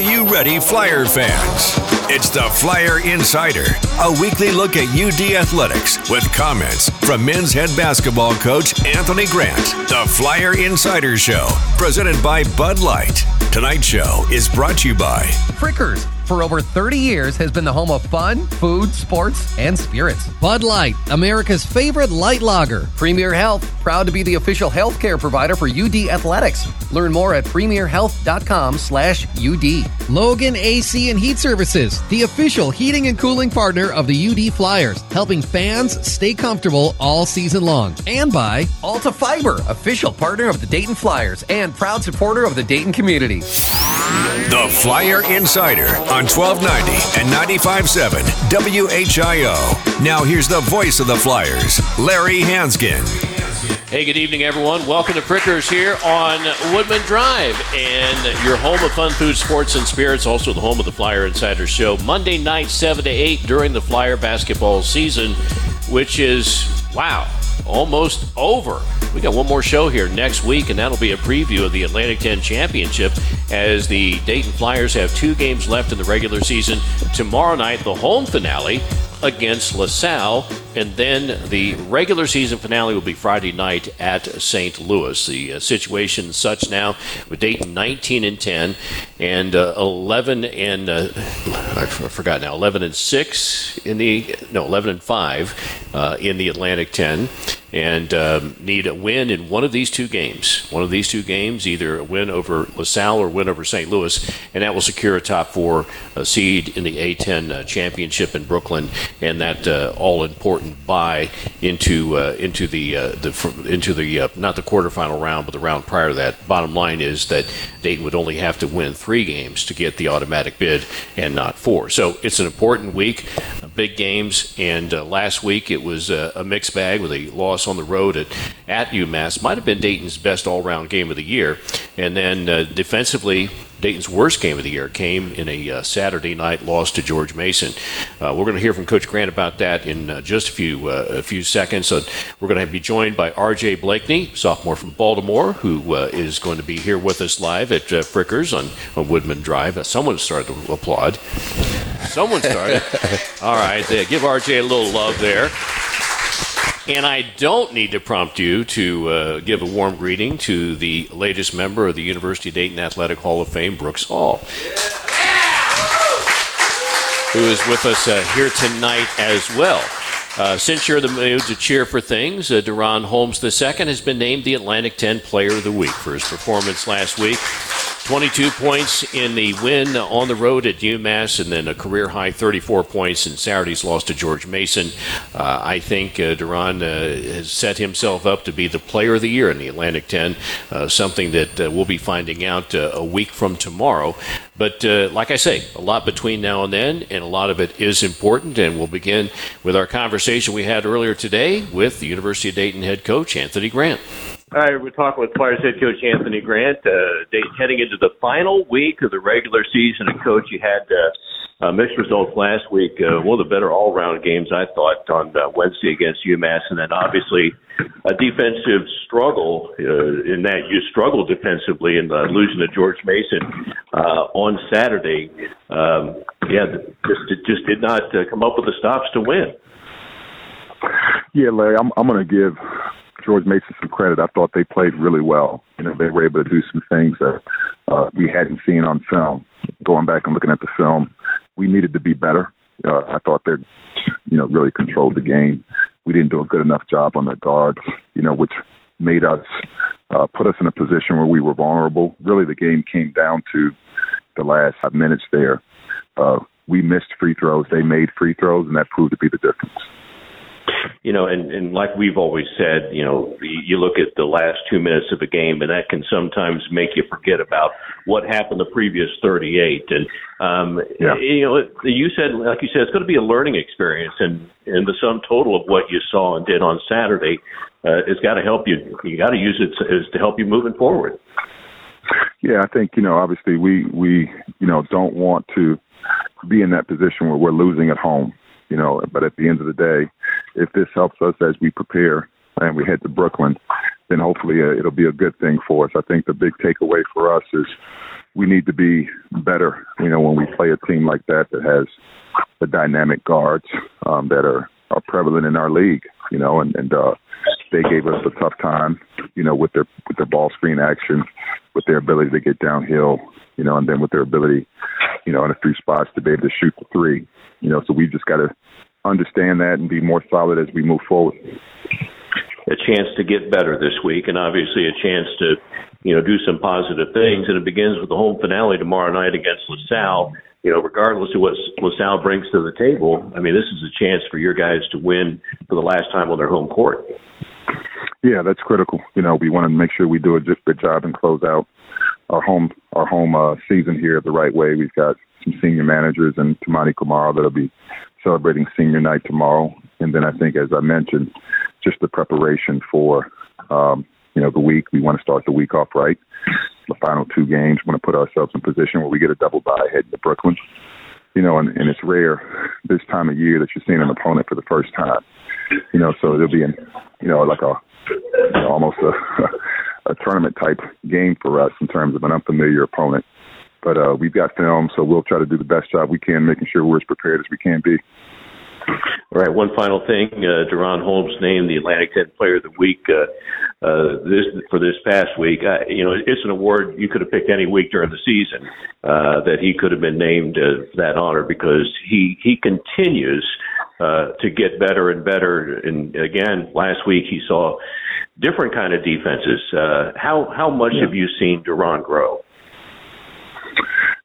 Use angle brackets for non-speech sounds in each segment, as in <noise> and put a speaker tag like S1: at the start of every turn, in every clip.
S1: you ready, Flyer fans? It's the Flyer Insider, a weekly look at UD athletics with comments from men's head basketball coach Anthony Grant. The Flyer Insider Show, presented by Bud Light. Tonight's show is brought to you by
S2: Frickers for over 30 years has been the home of fun, food, sports, and spirits.
S3: Bud Light, America's favorite light lager.
S2: Premier Health, proud to be the official healthcare provider for UD Athletics. Learn more at premierhealth.com slash UD.
S3: Logan AC and Heat Services, the official heating and cooling partner of the UD Flyers, helping fans stay comfortable all season long. And by
S2: Alta Fiber, official partner of the Dayton Flyers and proud supporter of the Dayton community.
S1: The Flyer Insider on 1290 and 95.7 WHIO. Now here's the voice of the Flyers, Larry Hansgen.
S4: Hey, good evening, everyone. Welcome to Frickers here on Woodman Drive and your home of fun food, sports, and spirits. Also, the home of the Flyer Insider Show. Monday night, 7 to 8 during the Flyer basketball season, which is, wow, almost over. We got one more show here next week, and that'll be a preview of the Atlantic 10 Championship as the Dayton Flyers have two games left in the regular season. Tomorrow night, the home finale against LaSalle, and then the regular season finale will be Friday night at St. Louis. The uh, situation such now with Dayton 19 and 10 and uh, 11 and uh, I forgot now 11 and 6 in the no 11 and 5 uh, in the Atlantic 10 and um, need a win in one of these two games. One of these two games, either a win over LaSalle or win over St. Louis, and that will secure a top four uh, seed in the A10 uh, championship in Brooklyn, and that uh, all important bye into uh, into the uh, the into the uh, not the quarterfinal round, but the round prior to that. Bottom line is that Dayton would only have to win three games to get the automatic bid, and not four. So it's an important week, big games, and last week it was a mixed bag with a loss on the road at, at UMass. Might have been Dayton's best all round game of the year. And then uh, defensively, Dayton's worst game of the year came in a uh, Saturday night loss to George Mason. Uh, we're going to hear from Coach Grant about that in uh, just a few uh, a few seconds. So we're going to be joined by R.J. Blakney, sophomore from Baltimore, who uh, is going to be here with us live at uh, Frickers on, on Woodman Drive. someone started to applaud. Someone started. <laughs> All right, give R.J. a little love there. And I don't need to prompt you to uh, give a warm greeting to the latest member of the University of Dayton Athletic Hall of Fame, Brooks Hall, who is with us uh, here tonight as well. Uh, since you're the mood to cheer for things, uh, DaRon Holmes II has been named the Atlantic 10 Player of the Week for his performance last week. 22 points in the win on the road at UMass, and then a career high 34 points in Saturday's loss to George Mason. Uh, I think uh, DaRon uh, has set himself up to be the player of the year in the Atlantic 10, uh, something that uh, we'll be finding out uh, a week from tomorrow. But like I say, a lot between now and then, and a lot of it is important. And we'll begin with our conversation we had earlier today with the University of Dayton head coach, Anthony Grant.
S5: All right, we're talking with Flyers head coach Anthony Grant. Uh, heading into the final week of the regular season, and coach, you had uh, uh, mixed results last week. Uh, one of the better all-round games I thought on uh, Wednesday against UMass, and then obviously a defensive struggle uh, in that you struggled defensively in uh, losing to George Mason uh, on Saturday. Um, yeah, just just did not uh, come up with the stops to win.
S6: Yeah, Larry, I'm I'm going to give George Mason some credit. I thought they played really well. You know, they were able to do some things that uh, we hadn't seen on film. Going back and looking at the film, we needed to be better. Uh, I thought they, you know, really controlled the game. We didn't do a good enough job on the guards, you know, which made us uh, put us in a position where we were vulnerable. Really, the game came down to the last five minutes there. Uh, we missed free throws. They made free throws, and that proved to be the difference
S5: you know, and, and like we've always said, you know, you look at the last two minutes of a game, and that can sometimes make you forget about what happened the previous 38. And, um, yeah. you know, you said, like you said, it's going to be a learning experience, and, and the sum total of what you saw and did on Saturday, uh, it's got to help you. You got to use it to, to help you moving forward.
S6: Yeah, I think you know. Obviously, we we you know don't want to be in that position where we're losing at home you know. But at the end of the day, if this helps us as we prepare and we head to Brooklyn, then hopefully uh, it'll be a good thing for us. I think the big takeaway for us is, we need to be better. You know, when we play a team like that that has the dynamic guards um, that are are prevalent in our league. You know, and and uh, they gave us a tough time. You know, with their with their ball screen action, with their ability to get downhill. You know, and then with their ability, you know, in a few spots to be able to shoot the three. You know, so we just got to understand that and be more solid as we move forward.
S5: A chance to get better this week, and obviously a chance to, you know, do some positive things. And it begins with the home finale tomorrow night against LaSalle. You know, regardless of what LaSalle brings to the table, I mean, this is a chance for your guys to win for the last time on their home court.
S6: Yeah, that's critical. You know, we want to make sure we do a just good job and close out our home our home uh, season here the right way. We've got some senior managers and Toumani Camara that'll be celebrating senior night tomorrow. And then I think, as I mentioned, just the preparation for, um, you know, the week. We want to start the week off right. The final two games, want to put ourselves in position where we get a double bye heading to Brooklyn. You know, and, and it's rare this time of year that you're seeing an opponent for the first time. You know, so it'll be, an, you know, like a you know, almost a, <laughs> a tournament type game for us in terms of an unfamiliar opponent. But uh, we've got film, so we'll try to do the best job we can, making sure we're as prepared as we can be.
S5: All right, one final thing. Uh, DaRon Holmes named the Atlantic 10 Player of the Week uh, uh, this for this past week. Uh, you know, it's an award you could have picked any week during the season uh, that he could have been named uh, that honor because he he continues uh, to get better and better. And again, last week he saw different kind of defenses. Uh, how how much yeah. have you seen DaRon grow?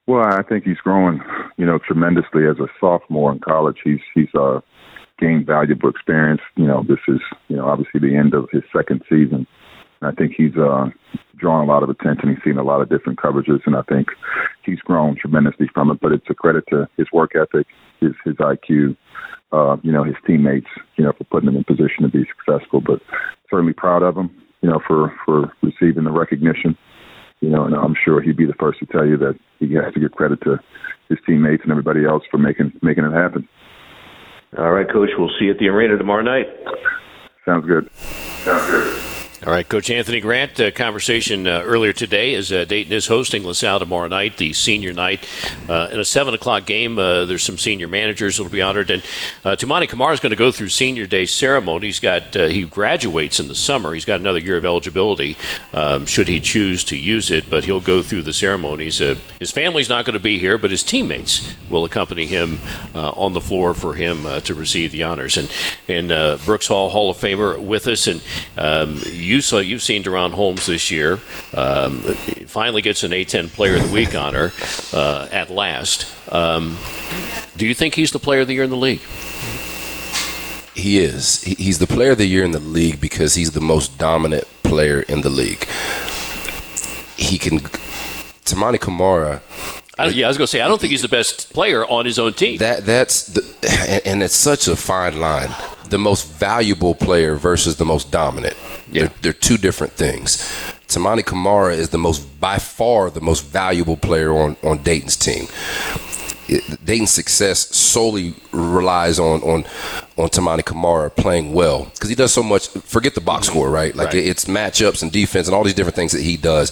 S6: Well, I think he's growing, you know, tremendously as a sophomore in college. He's he's uh, gained valuable experience. You know, this is you know obviously the end of his second season. I think he's uh, drawn a lot of attention. He's seen a lot of different coverages, and I think he's grown tremendously from it. But it's a credit to his work ethic, his his IQ, uh, you know, his teammates, you know, for putting him in position to be successful. But certainly proud of him, you know, for for receiving the recognition you know, and I'm sure he'd be the first to tell you that he has to give credit to his teammates and everybody else for making making it happen.
S5: All right, Coach. We'll see you at the arena tomorrow night.
S6: Sounds good. Sounds good.
S4: All right, Coach Anthony Grant. Uh, conversation uh, earlier today as uh, Dayton is hosting LaSalle tomorrow night, the senior night. Uh, in a seven o'clock game, uh, there's some senior managers that will be honored, and uh, Toumani Camara is going to go through senior day ceremony. He's got uh, he graduates in the summer. He's got another year of eligibility, um, should he choose to use it. But he'll go through the ceremonies. his family's not going to be here, but his teammates will accompany him on the floor for him to receive the honors. And and Brooks Hall Hall of Famer with us, and um, you you saw you've seen DaRon Holmes this year. Um, finally gets an A10 Player of the Week honor uh, at last. Um, do you think he's the Player of the Year in the league?
S7: He is. He's the Player of the Year in the league because he's the most dominant player in the league. He can. Toumani Camara
S4: I, yeah, I was going to say I don't think he's the best player on his own team.
S7: That that's the, and it's such a fine line. The most valuable player versus the most dominant. Yeah. They're, they're two different things. Toumani Camara is the most, by far, the most valuable player on, on Dayton's team. Dayton's success solely relies on on on Toumani Camara playing well because he does so much. Forget the box score, right? Like right. it's matchups and defense and all these different things that he does.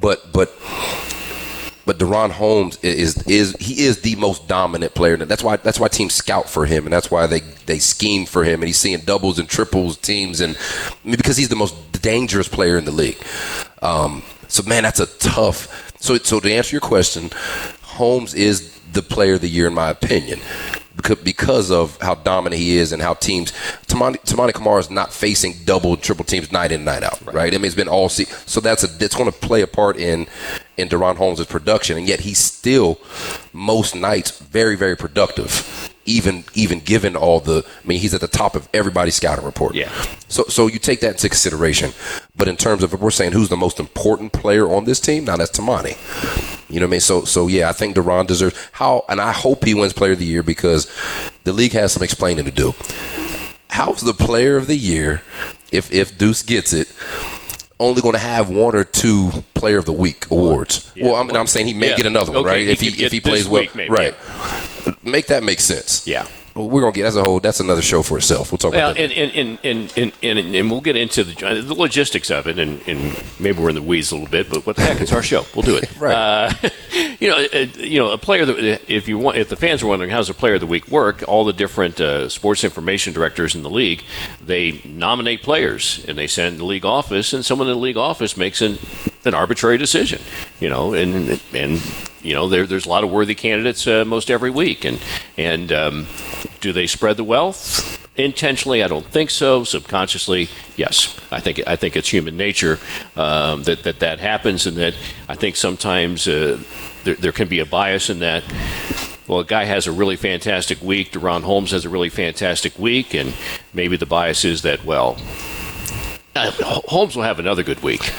S7: But but but DaRon Holmes is is he is the most dominant player. That's why that's why teams scout for him, and that's why they they scheme for him, and he's seeing doubles and triples teams, and I mean, because he's the most dangerous player in the league. Um, so man, that's a tough. So so to answer your question, Holmes is the player of the year in my opinion because of how dominant he is and how teams Toumani Camara is not facing double triple teams night in night out right, right? I mean it's been all see so that's a it's going to play a part in in DaRon Holmes' production and yet he's still most nights very very productive even even given all the I mean he's at the top of everybody's scouting report.
S4: Yeah.
S7: So so you take that into consideration. But in terms of if we're saying who's the most important player on this team, now that's Toumani. You know what I mean? So so yeah, I think DaRon deserves how and I hope he wins player of the year because the league has some explaining to do. How's the player of the year if if Deuce gets it? Only going to have one or two player of the week awards. Yeah, well, I'm, I'm, saying he may yeah. get another one, okay, right? If he if he plays well, maybe, right? Yeah make that make sense.
S4: Yeah.
S7: Well, we're gonna get that's a whole that's another show for itself. We'll talk
S4: Well,
S7: about that.
S4: and and, and, and, and and we'll get into the, the logistics of it, and, and maybe we're in the weeds a little bit, but what the heck? It's our show. We'll do it. <laughs>
S7: Right.
S4: Uh, <laughs> you know, uh, you know, a player that if you want, if the fans are wondering how's a player of the week work, all the different uh, sports information directors in the league, they nominate players and they send the league office, and someone in the league office makes an an arbitrary decision. You know, and and you know, there, there's a lot of worthy candidates uh, most every week, and and um, do they spread the wealth? Intentionally, I don't think so. Subconsciously, yes. I think I think it's human nature um, that that that happens, and that I think sometimes uh, there, there can be a bias in that. Well, a guy has a really fantastic week. DaRon Holmes has a really fantastic week, and maybe the bias is that well, uh, Holmes will have another good week,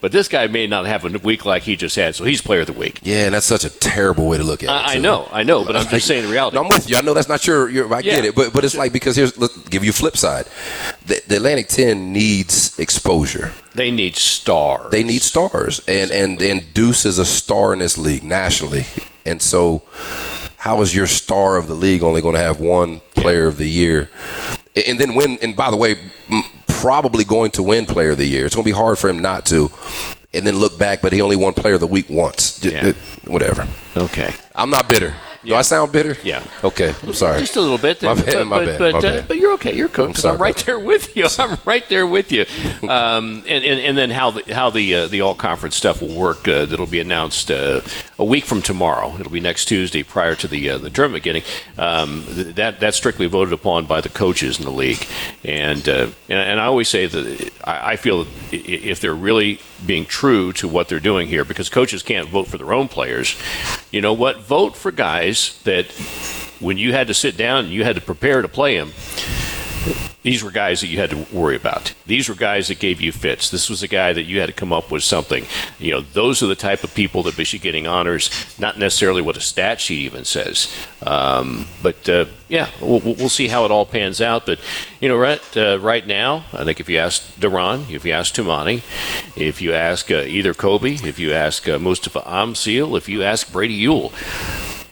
S4: but this guy may not have a week like he just had, so he's player of the week.
S7: yeah, and that's such a terrible way to look at it.
S4: I, I know, I know, but I'm just <laughs> saying the reality.
S7: No, I'm with you. I know that's not your. your I get it, but but it's like because here's let's give you a flip side. The, the Atlantic Ten needs exposure.
S4: They need stars.
S7: They need stars, and and and Deuce is a star in this league nationally, and so how is your star of the league only going to have one player of the year, and then when, And by the way, probably going to win player of the year. It's going to be hard for him not to, and then look back, but he only won player of the week once.
S4: Yeah.
S7: Whatever.
S4: okay.
S7: I'm not bitter. Do I sound bitter?
S4: Yeah.
S7: Okay. I'm sorry.
S4: Just a little bit.
S7: My
S4: but,
S7: bad, my
S4: but,
S7: bad,
S4: But,
S7: my
S4: uh,
S7: bad.
S4: but you're okay. You're cool. 'cause
S7: sorry
S4: I'm right there with you. <laughs> I'm right there with you. Um, and, and and then how the how the uh, the all conference stuff will work. Uh, that'll be announced uh, a week from tomorrow. It'll be next Tuesday prior to the uh, the tournament beginning. Um, th- that that's strictly voted upon by the coaches in the league. And uh, and, and I always say that I, I feel if they're really being true to what they're doing here, because coaches can't vote for their own players. You know what? Vote for guys that when you had to sit down and you had to prepare to play him, these were guys that you had to worry about. These were guys that gave you fits. This was a guy that you had to come up with something. You know, those are the type of people that should be getting honors, not necessarily what a stat sheet even says. Um, but uh, yeah, we'll, we'll see how it all pans out. But you know, right uh, right now, I think if you ask DaRon, if you ask Toumani, if you ask uh, either Kobe, if you ask uh, Mustapha Amzil, if you ask Brady Ewell,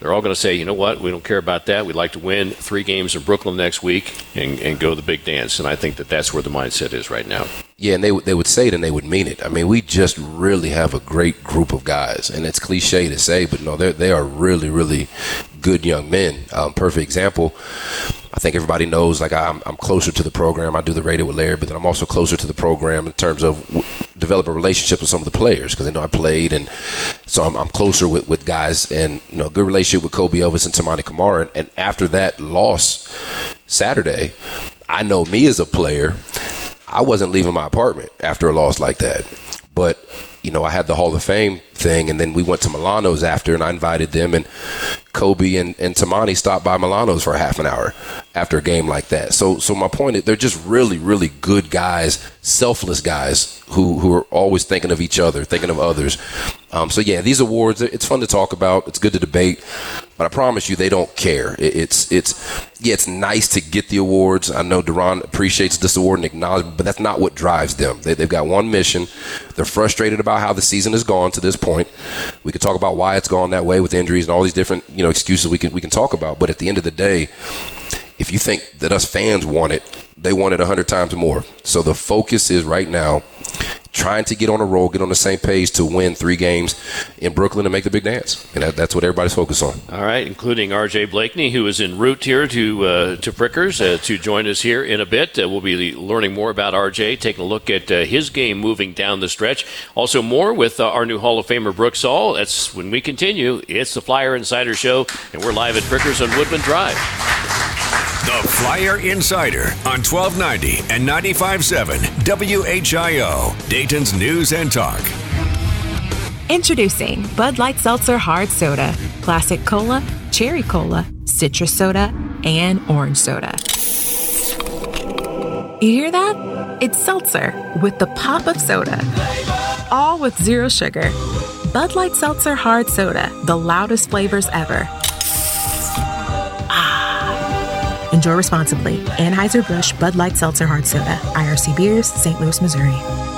S4: they're all going to say, you know what, we don't care about that. We'd like to win three games in Brooklyn next week and, and go the big dance. And I think that that's where the mindset is right now.
S7: Yeah, and they they would say it and they would mean it. I mean, we just really have a great group of guys, and it's cliche to say, but no, they they are really really good young men. Um, perfect example. I think everybody knows. Like I'm, I'm closer to the program. I do the radio with Larry, but then I'm also closer to the program in terms of w- developing relationships with some of the players because they know I played, and so I'm, I'm closer with, with guys, and you know, good relationship with Kobe Elvis and Toumani Camara. And, and after that loss Saturday, I know me as a player. I wasn't leaving my apartment after a loss like that. But, you know, I had the Hall of Fame thing, and then we went to Milano's after, and I invited them, and Kobe and, and Toumani stopped by Milano's for half an hour after a game like that. So, so my point is, they're just really, really good guys, selfless guys who, who are always thinking of each other, thinking of others. Um, so, yeah, these awards, it's fun to talk about. It's good to debate, but I promise you, they don't care. It, it's, it's, yeah, it's nice to get the awards. I know DaRon appreciates this award and acknowledges, but that's not what drives them. They, they've got one mission. They're frustrated about how the season has gone to this point. We could talk about why it's gone that way with injuries and all these different, you know, excuses we can we can talk about. But at the end of the day, if you think that us fans want it, they want it a hundred times more. So the focus is right now trying to get on a roll, get on the same page to win three games in Brooklyn and make the big dance. And that, that's what everybody's focused on.
S4: All right, including R.J. Blakney, who is en route here to uh, to Frickers uh, to join us here in a bit. Uh, we'll be learning more about R.J., taking a look at uh, his game moving down the stretch. Also, more with uh, our new Hall of Famer Brooks Hall. That's when we continue. It's the Flyer Insider Show, and we're live at Frickers on Woodman Drive.
S1: The Flyer Insider on 1290 and 95.7 WHIO, Dayton's News and Talk.
S8: Introducing Bud Light Seltzer Hard Soda, Classic Cola, Cherry Cola, Citrus Soda, and Orange Soda. You hear that? It's seltzer with the pop of soda. All with zero sugar. Bud Light Seltzer Hard Soda, the loudest flavors ever. Enjoy responsibly. Anheuser-Busch Bud Light Seltzer Hard Soda, IRC Beers, St. Louis, Missouri.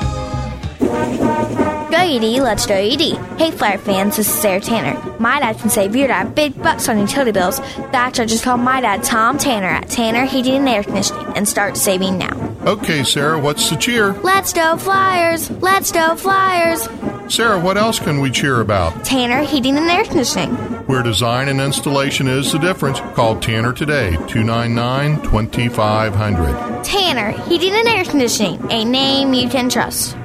S9: UD, let's go UD. Hey Flyer fans, this is Sarah Tanner. My dad can save your dad big bucks on utility bills. That's why just call my dad Tom Tanner at Tanner Heating and Air Conditioning and start saving now.
S10: Okay, Sarah, what's the cheer?
S9: Let's go Flyers! Let's go Flyers!
S10: Sarah, what else can we cheer about?
S9: Tanner Heating and Air Conditioning.
S10: Where design and installation is the difference. Call Tanner today, 299 2500.
S9: Tanner Heating and Air Conditioning, a name you can trust.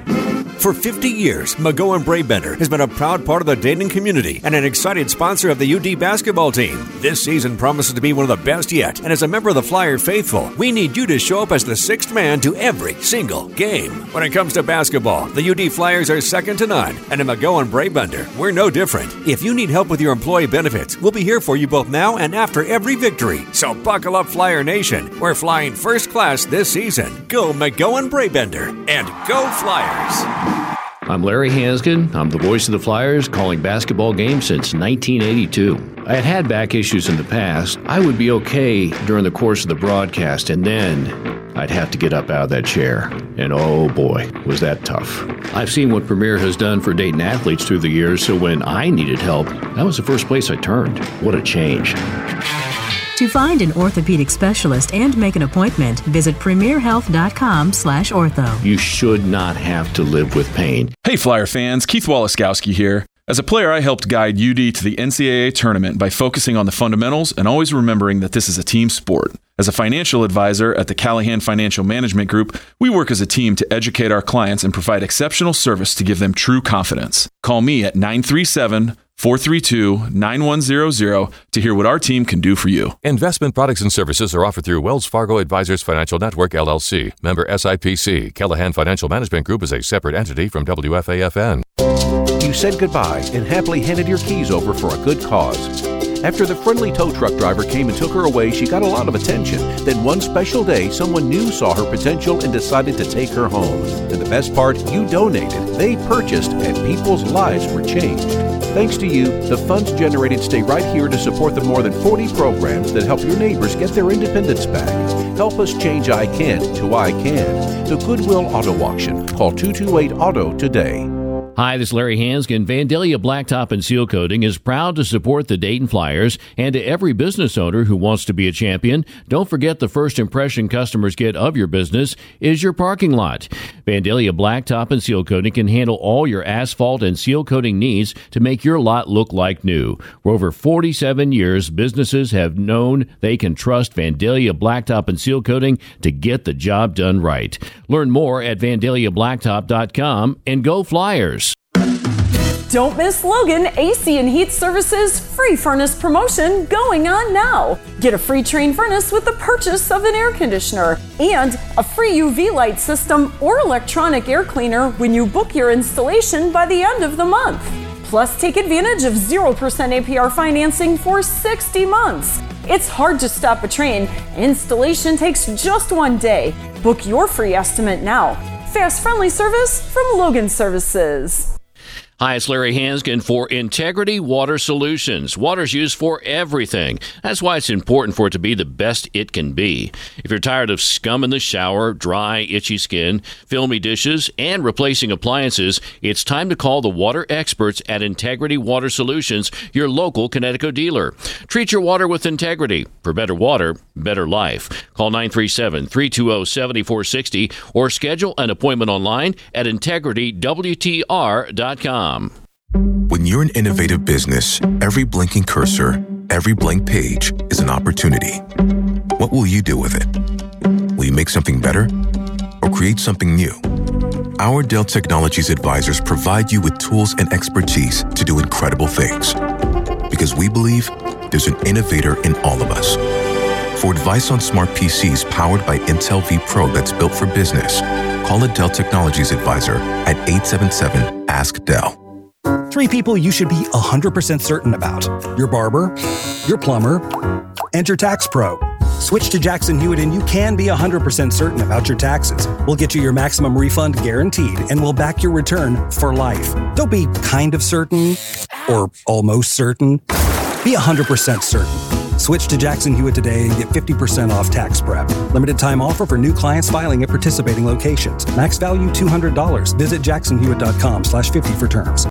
S1: For 50 years, McGohan Brabender has been a proud part of the Dayton community and an excited sponsor of the UD basketball team. This season promises to be one of the best yet, and as a member of the Flyer faithful, we need you to show up as the sixth man to every single game. When it comes to basketball, the UD Flyers are second to none, and in McGohan Brabender, we're no different. If you need help with your employee benefits, we'll be here for you both now and after every victory. So buckle up, Flyer Nation. We're flying first class this season. Go McGohan Brabender and go Flyers.
S4: I'm Larry Hansgen. I'm the voice of the Flyers, calling basketball games since 1982. I had had back issues in the past. I would be okay during the course of the broadcast, and then I'd have to get up out of that chair. And oh boy, was that tough. I've seen what Premier has done for Dayton athletes through the years, so when I needed help, that was the first place I turned. What a change.
S11: To find an orthopedic specialist and make an appointment, visit premierhealth.com slash ortho.
S4: You should not have to live with pain.
S12: Hey Flyer fans, Keith Waleskowski here. As a player, I helped guide UD to the NCAA tournament by focusing on the fundamentals and always remembering that this is a team sport. As a financial advisor at the Callahan Financial Management Group, we work as a team to educate our clients and provide exceptional service to give them true confidence. Call me at 937 432 9100 to hear what our team can do for you.
S13: Investment products and services are offered through Wells Fargo Advisors Financial Network, LLC, member SIPC. Callahan Financial Management Group is a separate entity from WFAFN.
S14: You said goodbye and happily handed your keys over for a good cause. After the friendly tow truck driver came and took her away, she got a lot of attention. Then one special day, someone new saw her potential and decided to take her home. And the best part, you donated, they purchased, and people's lives were changed. Thanks to you, the funds generated stay right here to support the more than 40 programs that help your neighbors get their independence back. Help us change I can to I can. The Goodwill Auto Auction. Call 228 Auto today.
S4: Hi, this is Larry Hansgen. Vandalia Blacktop and Seal Coating is proud to support the Dayton Flyers and to every business owner who wants to be a champion. Don't forget the first impression customers get of your business is your parking lot. Vandalia Blacktop and Seal Coating can handle all your asphalt and seal coating needs to make your lot look like new. For over 47 years, businesses have known they can trust Vandalia Blacktop and Seal Coating to get the job done right. Learn more at vandaliablacktop.com and go Flyers.
S15: Don't miss Logan AC and Heat Services free furnace promotion going on now. Get a free Trane furnace with the purchase of an air conditioner and a free UV light system or electronic air cleaner when you book your installation by the end of the month. Plus, take advantage of 0% APR financing for 60 months. It's hard to stop a train. Installation takes just one day. Book your free estimate now. Fast, friendly service from Logan Services.
S4: Hi, it's Larry Hansgen for Integrity Water Solutions. Water's used for everything. That's why it's important for it to be the best it can be. If you're tired of scum in the shower, dry, itchy skin, filmy dishes, and replacing appliances, it's time to call the water experts at Integrity Water Solutions, your local Kinetico dealer. Treat your water with integrity. For better water, better life. Call 937 320 7460 or schedule an appointment online at integritywtr.com.
S16: When you're an innovative business, every blinking cursor, every blank page is an opportunity. What will you do with it? Will you make something better or create something new? Our Dell Technologies advisors provide you with tools and expertise to do incredible things. Because we believe there's an innovator in all of us. For advice on smart PCs powered by Intel vPro that's built for business, call a Dell Technologies advisor at 877 Ask Dell.
S17: Three people you should be 100% certain about your barber, your plumber, and your tax pro. Switch to Jackson Hewitt and you can be 100% certain about your taxes. We'll get you your maximum refund guaranteed and we'll back your return for life. Don't be kind of certain or almost certain. Be 100% certain. Switch to Jackson Hewitt today and get 50% off tax prep. Limited time offer for new clients filing at participating locations. Max value $200. Visit jacksonhewitt.com slash 50 for terms.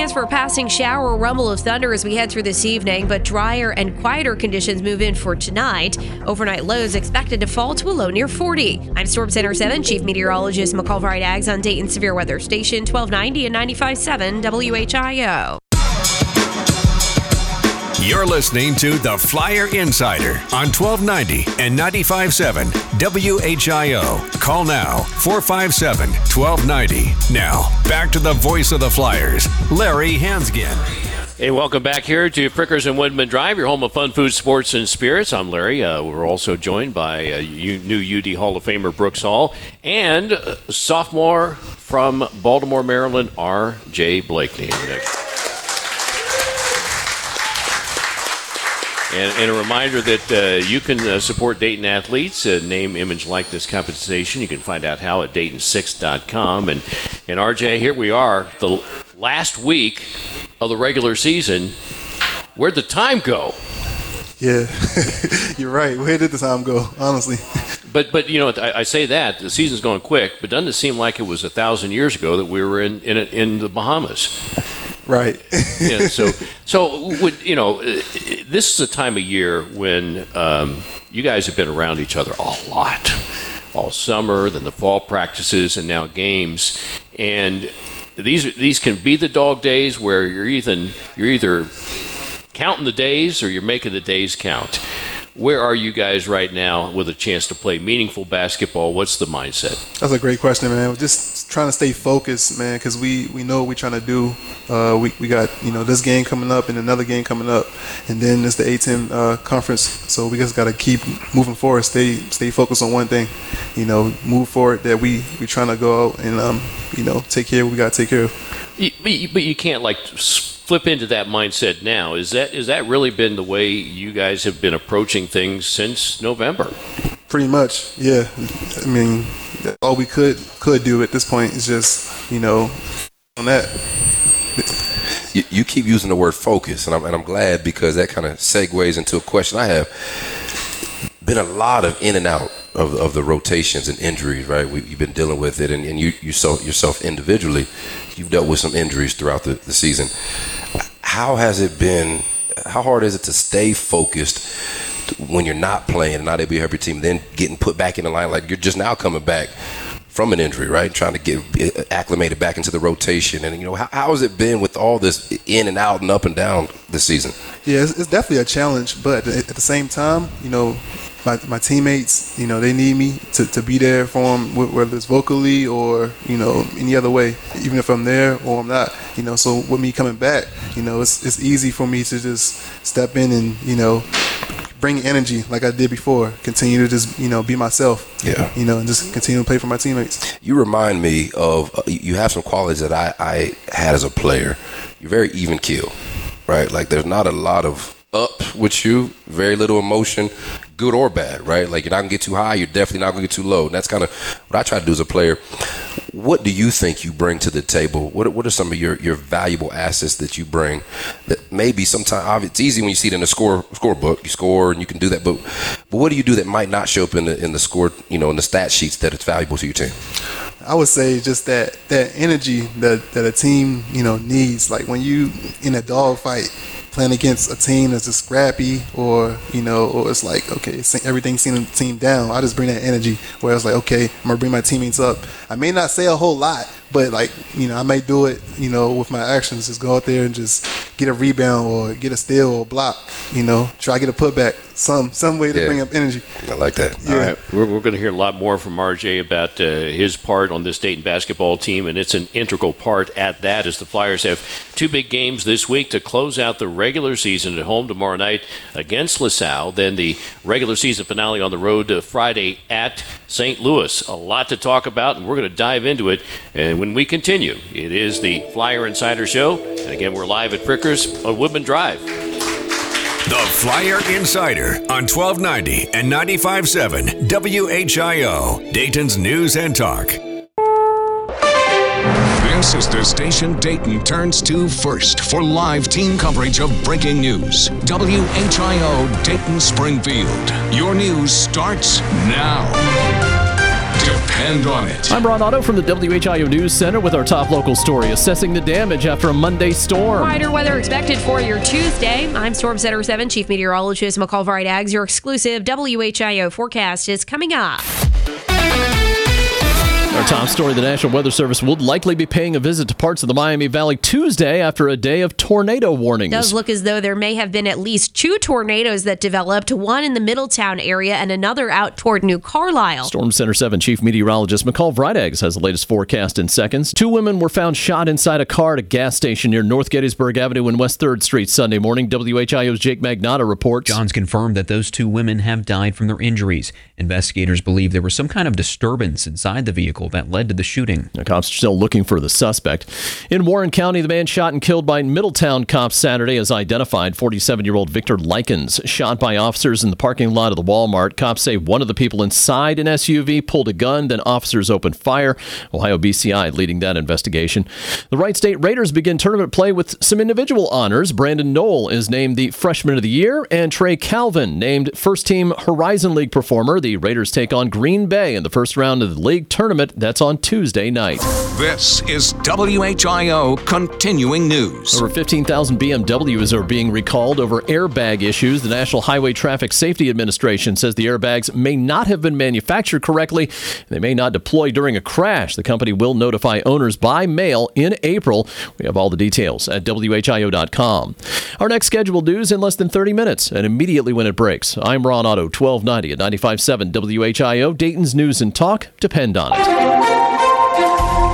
S18: Chance for a passing shower or rumble of thunder as we head through this evening, but drier and quieter conditions move in for tonight. Overnight lows expected to fall to a low near 40. I'm Storm Center 7 Chief Meteorologist McCall Vrydaghs on Dayton Severe Weather Station 1290 and 95.7 WHIO.
S1: You're listening to The Flyer Insider on 1290 and 95.7 WHIO. Call now 457 1290. Now, back to the voice of the Flyers, Larry Hansgen.
S4: Hey, welcome back here to Frickers and Woodman Drive, your home of fun, food, sports, and spirits. I'm Larry. Uh, we're also joined by uh, new UD Hall of Famer Brooks Hall and uh, sophomore from Baltimore, Maryland, R.J. Blakney. And, and, a reminder that uh, you can uh, support Dayton athletes, uh, name, image, likeness compensation. You can find out how at Dayton6.com. And, and RJ, here we are, the last week of the regular season. Where'd the time go?
S19: Yeah, <laughs> you're right. Where did the time go, honestly?
S4: But but you know I, I, say that the season's going quick, but doesn't it seem like it was a thousand years ago that we were in in, in the Bahamas?
S19: Right.
S4: yeah, <laughs> so, so would, you know, this is a time of year when um, you guys have been around each other a lot, all summer, then the fall practices, and now games, and these these can be the dog days where you're either you're either counting the days or you're making the days count. Where are you guys right now with a chance to play meaningful basketball? What's the mindset?
S19: That's a great question, man. Just trying to stay focused, man, because we, we know what we're trying to do. Uh, we, we got you know this game coming up and another game coming up, and then it's the A10 uh, conference. So we just got to keep moving forward. Stay stay focused on one thing. You know, move forward. That we we trying to go out and um, you know take care of what we got to take care of.
S4: But you, but you can't like flip into that mindset now. Is that is that really been the way you guys have been approaching things since November?
S19: Pretty much, yeah. I mean, all we could could do at this point is just you know on that.
S7: You, you keep using the word focus, and I'm and I'm glad because that kind of segues into a question I have. Been a lot of in and out of, of the rotations and injuries, right? We, you've been dealing with it, and, and you yourself, yourself individually, you've dealt with some injuries throughout the, the season how has it been? How hard is it to stay focused when you're not playing and not able to help your team, then getting put back in the line? Like you're just now coming back from an injury, right? Trying to get acclimated back into the rotation, and you know how, how has it been with all this in and out and up and down this season?
S19: Yeah, it's, it's definitely a challenge, but at the same time, you know, my, my teammates, you know, they need me to, to be there for them, whether it's vocally or, you know, any other way, even if I'm there or I'm not, you know. So with me coming back, you know, it's, it's easy for me to just step in and, you know, bring energy like I did before. Continue to just you know be myself.
S7: Yeah.
S19: You know, and just continue to play for my teammates.
S7: You remind me of uh, you have some qualities that I I had as a player. You're very even keel, right? Like there's not a lot of up with you, very little emotion, good or bad, right? Like you're not gonna get too high, you're definitely not gonna get too low. And that's kind of what I try to do as a player. What do you think you bring to the table? What what are some of your, your valuable assets that you bring that maybe sometimes it's easy when you see it in the score scorebook, you score and you can do that, but but what do you do that might not show up in the in the score, you know, in the stat sheets that it's valuable to your team?
S19: I would say just that that energy that that a team you know needs. Like when you in a dog fight, playing against a team that's just scrappy or you know or it's like okay everything seems team down. I just bring that energy where it's like okay i'm gonna bring my teammates up. I may not say a whole lot but like you know i may do it you know with my actions. Just go out there and just get a rebound or get a steal or block you know try to get a putback some some way to
S7: Yeah.
S19: bring up energy
S7: I like that.
S4: All right, we're, we're going to hear a lot more from RJ about uh, his part on this Dayton basketball team, and it's an integral part at that. As the Flyers have two big games this week to close out the regular season at home tomorrow night against LaSalle, then the regular season finale on the road uh, Friday at St. Louis. A lot to talk about, and we're going to dive into it. And when we continue, it is the Flyer Insider Show, and again, we're live at Frickers on Woodman Drive.
S1: The Flyer Insider on 1290 and 95.7 WHIO, Dayton's News and Talk.
S20: This is the station Dayton turns to first for live team coverage of breaking news. WHIO Dayton Springfield. Your news starts now. Depend on it.
S21: I'm Ron Otto from the WHIO News Center with our top local story assessing the damage after a Monday storm.
S18: Wider weather expected for your Tuesday. I'm Storm Center 7 Chief Meteorologist McCall Vrydaghs. Your exclusive WHIO forecast is coming up.
S21: Our top story the National Weather Service would likely be paying a visit to parts of the Miami Valley Tuesday after a day of tornado warnings.
S18: It does look as though there may have been at least two tornadoes that developed, one in the Middletown area and another out toward New Carlisle.
S21: Storm Center 7 Chief Meteorologist McCall Vrydaghs has the latest forecast in seconds. Two women were found shot inside a car at a gas station near North Gettysburg Avenue and West 3rd Street Sunday morning. WHIO's Jake Magnotta reports.
S22: Johns confirmed that those two women have died from their injuries. Investigators believe there was some kind of disturbance inside the vehicle that led to the shooting.
S21: The cops are still looking for the suspect. In Warren County, the man shot and killed by Middletown cops Saturday is identified. 47 year old Victor Likens shot by officers in the parking lot of the Walmart. Cops say one of the people inside an SUV pulled a gun, then officers opened fire. Ohio BCI leading that investigation. The Wright State Raiders begin tournament play with some individual honors. Brandon Noel is named the Freshman of the Year, and Trey Calvin named first team Horizon League performer. The Raiders take on Green Bay in the first round of the league tournament. That's on Tuesday night.
S20: This is WHIO continuing news.
S21: Over 15,000 BMWs are being recalled over airbag issues. The National Highway Traffic Safety Administration says the airbags may not have been manufactured correctly. They may not deploy during a crash. The company will notify owners by mail in April. We have all the details at WHIO.com. Our next scheduled news in less than 30 minutes and immediately when it breaks. I'm Ron Otto, 1290 at 95.7 WHIO. Dayton's News and Talk. Depend on it. Thank you.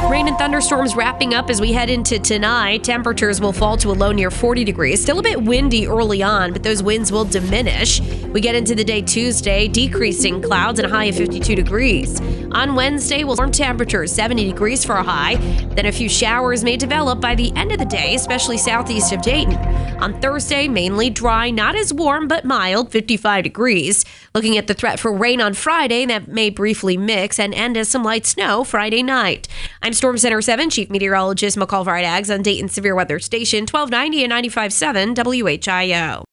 S18: Rain and thunderstorms wrapping up as we head into tonight. Temperatures will fall to a low near 40 degrees. Still a bit windy early on, but those winds will diminish. We get into the day Tuesday, decreasing clouds and a high of 52 degrees. On Wednesday, we'll warm temperatures 70 degrees for a high. Then a few showers may develop by the end of the day, especially southeast of Dayton. On Thursday, mainly dry, not as warm, but mild, 55 degrees. Looking at the threat for rain on Friday, that may briefly mix and end as some light snow Friday night. I'm Storm Center 7 Chief Meteorologist McCall Vrydaghs on Dayton Severe Weather Station 1290 and 95.7 WHIO.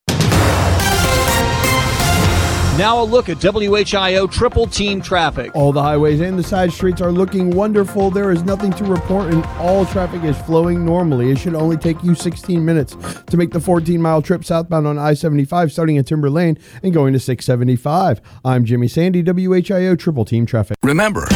S23: Now a look at WHIO triple team traffic.
S24: All the highways and the side streets are looking wonderful. There is nothing to report, and all traffic is flowing normally. It should only take you 16 minutes to make the 14 mile trip southbound on I 75, starting at Timber Lane and going to 675. I'm Jimmy Sandy, WHIO triple team traffic.
S20: Remember,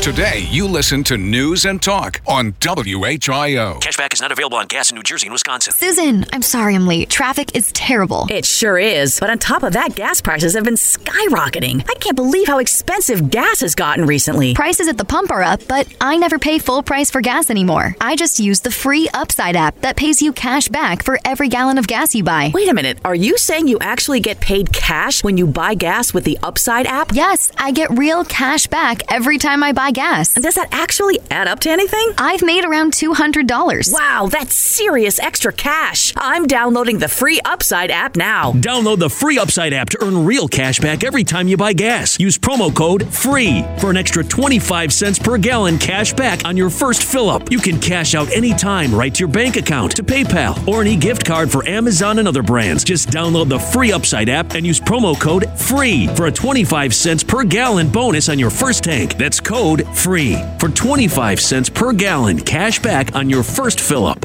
S20: today you listen to News and Talk on WHIO.
S25: Cashback is not available on gas in New Jersey and Wisconsin.
S26: Susan, I'm sorry I'm late. Traffic is terrible.
S27: It sure is. But on top of that, gas prices have been skyrocketing. I can't believe how expensive gas has gotten recently.
S26: Prices at the pump are up, but I never pay full price for gas anymore. I just use the free Upside app that pays you cash back for every gallon of gas you buy.
S27: Wait a minute. Are you saying you actually get paid cash when you buy gas with the Upside app?
S26: Yes, I get real cash back every time I buy gas.
S27: And does that actually add up to anything?
S26: I've made around $200.
S27: Wow, that's serious extra cash. I'm downloading the free Upside app now.
S28: Download the free Upside app to earn real cash back every time you buy gas. Use promo code FREE for an extra 25 cents per gallon cash back on your first fill up. You can cash out anytime right to your bank account, to PayPal, or any gift card for Amazon and other brands. Just download the free Upside app and use promo code FREE for a 25 cents per gallon bonus on your first tank. That's code FREE for 25 cents per gallon cash back on your first fill up.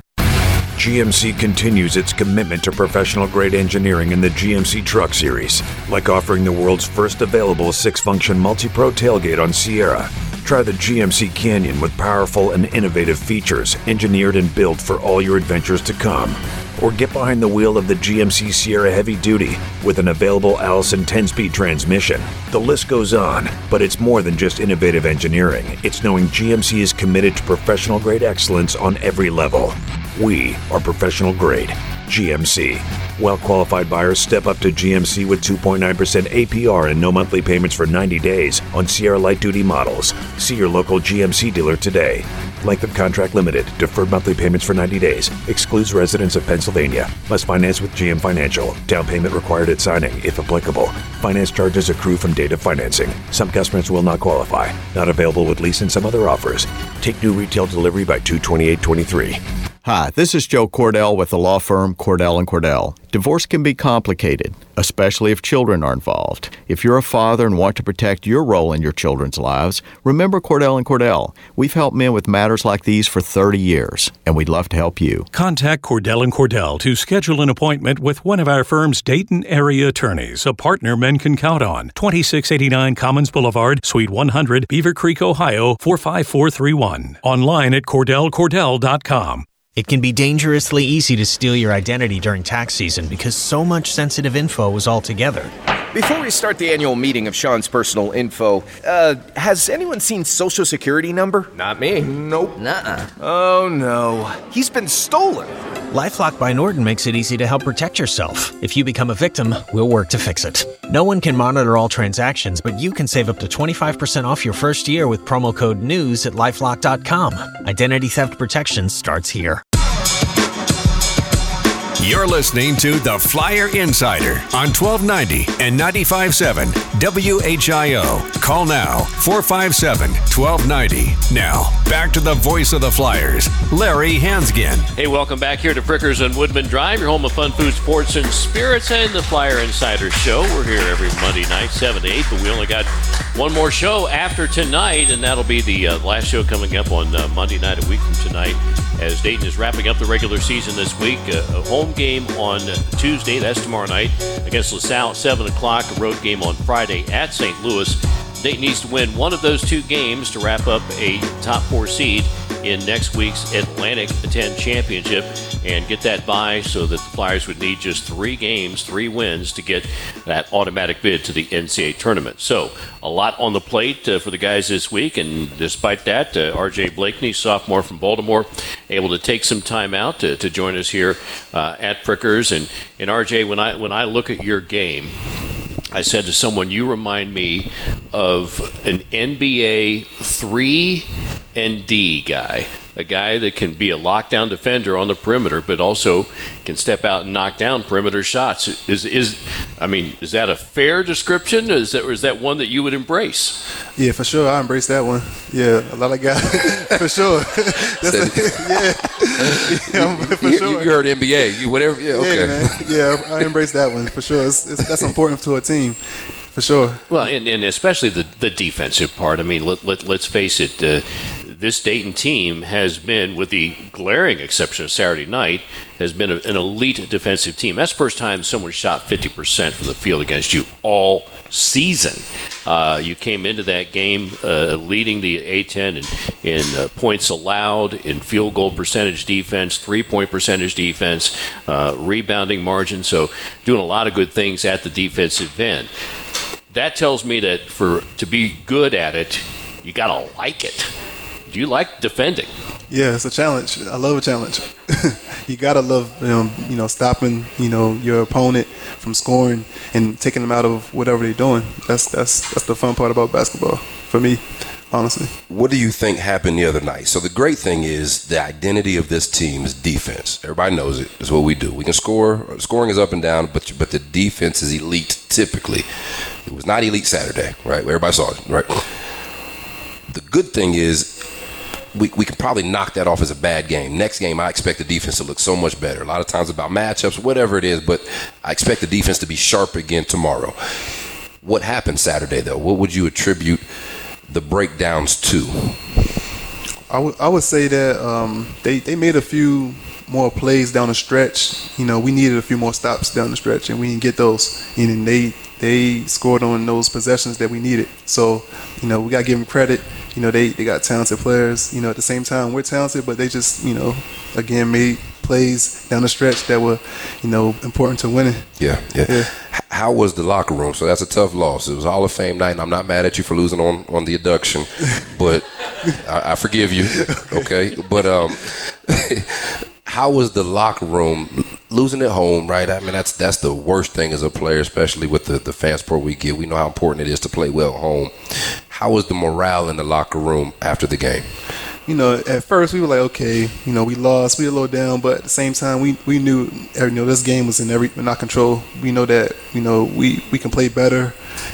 S29: GMC continues its commitment to professional grade engineering in the GMC Truck Series, like offering the world's first available six function MultiPro tailgate on Sierra. Try the GMC Canyon with powerful and innovative features engineered and built for all your adventures to come. Or get behind the wheel of the GMC Sierra Heavy Duty with an available Allison 10 speed transmission. The list goes on, but it's more than just innovative engineering. It's knowing GMC is committed to professional grade excellence on every level. We are professional grade. GMC. Well qualified buyers step up to GMC with 2.9% APR and no monthly payments for 90 days on Sierra Light Duty models. See your local GMC dealer today. Length of contract limited. Deferred monthly payments for 90 days. Excludes residents of Pennsylvania. Must finance with GM Financial. Down payment required at signing, if applicable. Finance charges accrue from date of financing. Some customers will not qualify. Not available with lease and some other offers. Take new retail delivery by 22823.
S30: Hi, this is Joe Cordell with the law firm Cordell and Cordell. Divorce can be complicated, especially if children are involved. If you're a father and want to protect your role in your children's lives, remember Cordell and Cordell. We've helped men with matters like these for 30 years, and we'd love to help you.
S31: Contact Cordell and Cordell to schedule an appointment with one of our firm's Dayton area attorneys, a partner men can count on. 2689 Commons Boulevard, Suite 100, Beavercreek, Ohio 45431. Online at cordellcordell.com.
S32: It can be dangerously easy to steal your identity during tax season because so much sensitive info is all together.
S33: Before we start the annual meeting of Sean's personal info, uh, has anyone seen Social Security number?
S34: Not me.
S33: Nope.
S34: Nuh-uh.
S33: Oh no, he's been stolen.
S32: LifeLock by Norton makes it easy to help protect yourself. If you become a victim, we'll work to fix it. No one can monitor all transactions, but you can save up to 25% off your first year with promo code NEWS at lifelock.com. Identity theft protection starts here.
S1: You're listening to The Flyer Insider on 1290 and 95.7 WHIO. Call now 457 1290. Now, back to the voice of the Flyers, Larry Hansgen.
S4: Hey, welcome back here to Frickers and Woodman Drive, your home of fun food, sports, and spirits, and the Flyer Insider Show. We're here every Monday night, 7 to 8, but we only got one more show after tonight, and that'll be the uh, last show coming up on uh, Monday night, a week from tonight, as Dayton is wrapping up the regular season this week. Uh, a home game on Tuesday, that's tomorrow night, against LaSalle at 7 o'clock, a road game on Friday at St. Louis. Dayton needs to win one of those two games to wrap up a top four seed in next week's Atlantic 10 Championship and get that bye so that the Flyers would need just three games, three wins to get that automatic bid to the NCAA tournament. So, a lot on the plate uh, for the guys this week, and despite that, uh, RJ Blakney, sophomore from Baltimore, able to take some time out to, to join us here uh, at Frickers. And, and RJ, when I, when I look at your game, I said to someone, "You remind me of an NBA three and D guy, a guy that can be a lockdown defender on the perimeter, but also can step out and knock down perimeter shots." Is is I mean, is that a fair description? Is that or is that one that you would embrace?
S19: Yeah, for sure. I embrace that one. Yeah, a lot of guys, <laughs> for sure. <laughs> That's a, <laughs> yeah, yeah, for
S7: you,
S19: sure.
S7: you heard NBA, you whatever. Yeah, okay.
S19: Yeah, man. yeah, I embrace that one for sure. It's, it's, that's important to a team, for sure.
S4: Well, and, and especially the the defensive part. I mean, let, let let's face it. Uh, this Dayton team has been, with the glaring exception of Saturday night, has been a, an elite defensive team. That's the first time someone shot 50% from the field against you all season. Uh, you came into that game uh, leading the A10 in, in uh, points allowed, in field goal percentage defense, three point percentage defense, uh, rebounding margin. So, doing a lot of good things at the defensive end. That tells me that for to be good at it, you got to like it. Do you like defending?
S19: Yeah, it's a challenge. I love a challenge. <laughs> you gotta love, um, you know, stopping, you know, your opponent from scoring and taking them out of whatever they're doing. That's that's that's the fun part about basketball for me, honestly.
S7: What do you think happened the other night? So the great thing is the identity of this team is defense. Everybody knows it. It's what we do. We can score. Scoring is up and down, but but the defense is elite. Typically, it was not elite Saturday, right? Everybody saw it, right? The good thing is we, we can probably knock that off as a bad game. Next game, I expect the defense to look so much better. A lot of times about matchups, whatever it is, but I expect the defense to be sharp again tomorrow. What happened Saturday, though? What would you attribute the breakdowns to?
S19: I would I would say that um, they they made a few more plays down the stretch. You know, we needed a few more stops down the stretch, and we didn't get those. And they they scored on those possessions that we needed. So, you know, we got to give them credit. You know, they, they got talented players. You know, at the same time, we're talented, but they just, you know, again, made plays down the stretch that were, you know, important to winning.
S7: Yeah, yeah. yeah. How was the locker room? So that's a tough loss. It was Hall of Fame night, and I'm not mad at you for losing on, on the induction, <laughs> but I, I forgive you. Okay, but um, <laughs> how was the locker room losing at home? Right. I mean, that's that's the worst thing as a player, especially with the the fan support we get. We know how important it is to play well at home. How was the morale in the locker room after the game?
S19: you know, at first we were like, okay, you know, we lost, we were a little down, but at the same time, we, we knew, you know, this game was in every in our control. We know that, you know, we, we can play better,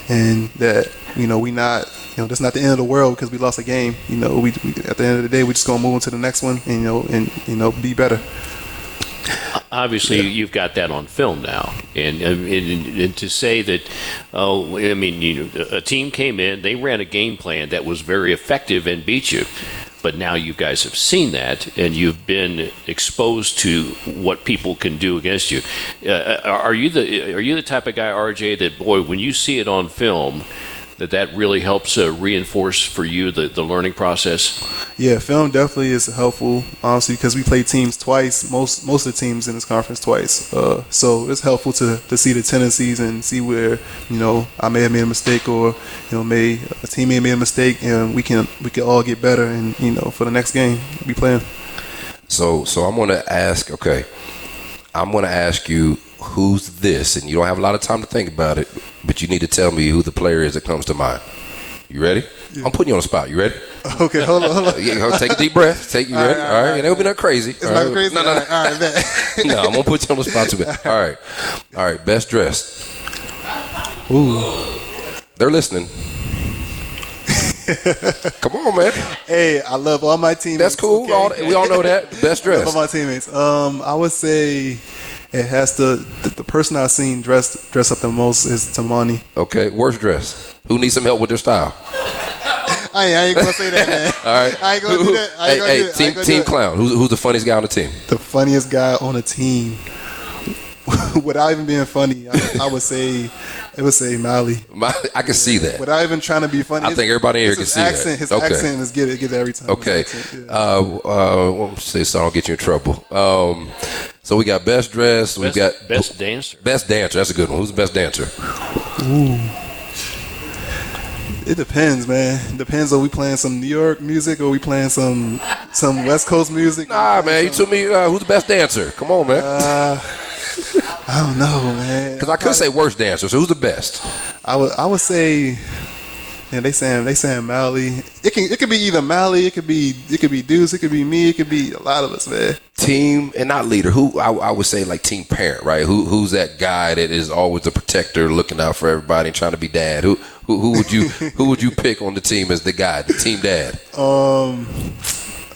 S19: and that, you know, we not, you know, that's not the end of the world because we lost a game. You know, we, we at the end of the day, we just gonna move on to the next one, and you know, and you know, be better.
S4: Obviously, you've got that on film now, and, and, and to say that, oh, I mean, you know, a team came in, they ran a game plan that was very effective and beat you, but now you guys have seen that, and you've been exposed to what people can do against you. Uh, are you the are you the type of guy, RJ, that boy, when you see it on film? That that really helps uh, reinforce for you the, the learning process?
S19: Yeah, film definitely is helpful, honestly, because we play teams twice, most most of the teams in this conference twice. Uh, so it's helpful to, to see the tendencies and see where you know I may have made a mistake or you know may a teammate made a mistake, and we can we can all get better and you know for the next game we playing.
S7: So so I'm gonna ask. Okay, I'm gonna ask you who's this, and you don't have a lot of time to think about it, but you need to tell me who the player is that comes to mind. You ready? Yeah. I'm putting you on the spot. You ready? <laughs>
S19: Okay, hold on, hold on. <laughs>
S7: yeah, take a deep breath. Take you ready? All right, all right. It ain't be nothing crazy.
S19: It's not crazy.
S7: No, no, no.
S19: All right, bet. <laughs>
S7: no, I'm gonna put you on the spot too bad. All right, all right. Best dressed.
S19: Ooh,
S7: they're listening. Come on, man.
S19: Hey, I love all my teammates.
S7: That's cool.
S19: Okay?
S7: All, we all know that. Best dressed.
S19: all my teammates. Um, I would say it has to. The, the person I've seen dressed dress up the most is Toumani.
S7: Okay, worst dress. Who needs some help with their style? <laughs>
S19: I ain't, I ain't gonna say that, man.
S7: All right.
S19: I ain't gonna do that. I ain't
S7: hey,
S19: gonna
S7: hey,
S19: do it.
S7: team, team clown. Who's, who's the funniest guy on the team?
S19: The funniest guy on the team. <laughs> Without even being funny, I, I would say it would say Mally.
S7: I can see that.
S19: Without even trying to be funny,
S7: I think everybody here can see
S19: accent,
S7: that.
S19: His
S7: okay.
S19: accent is get it, get it every time.
S7: Okay.
S19: Accent, yeah.
S7: Uh, uh, what say so I don't get you in trouble. Um, so we got best dress. We
S4: Best-
S7: got
S4: best dancer.
S7: Best dancer. That's a good one. Who's the best dancer?
S19: Ooh. It depends, man. Depends. Are we playing some New York music or we playing some some West Coast music?
S7: Nah, man. You told me uh, who's the best dancer. Come on, man.
S19: Uh, I don't know, man.
S7: Because I could say worst dancer. So who's the best?
S19: I would I would say yeah, they saying they saying Mally. It can it could be either Mally, it could be it could be Deuce, it could be me, it could be a lot of us, man.
S7: Team and not leader. Who I, I would say like team parent, right? Who who's that guy that is always the protector, looking out for everybody, and trying to be dad? Who who, who would you <laughs> who would you pick on the team as the guy, the team dad?
S19: Um,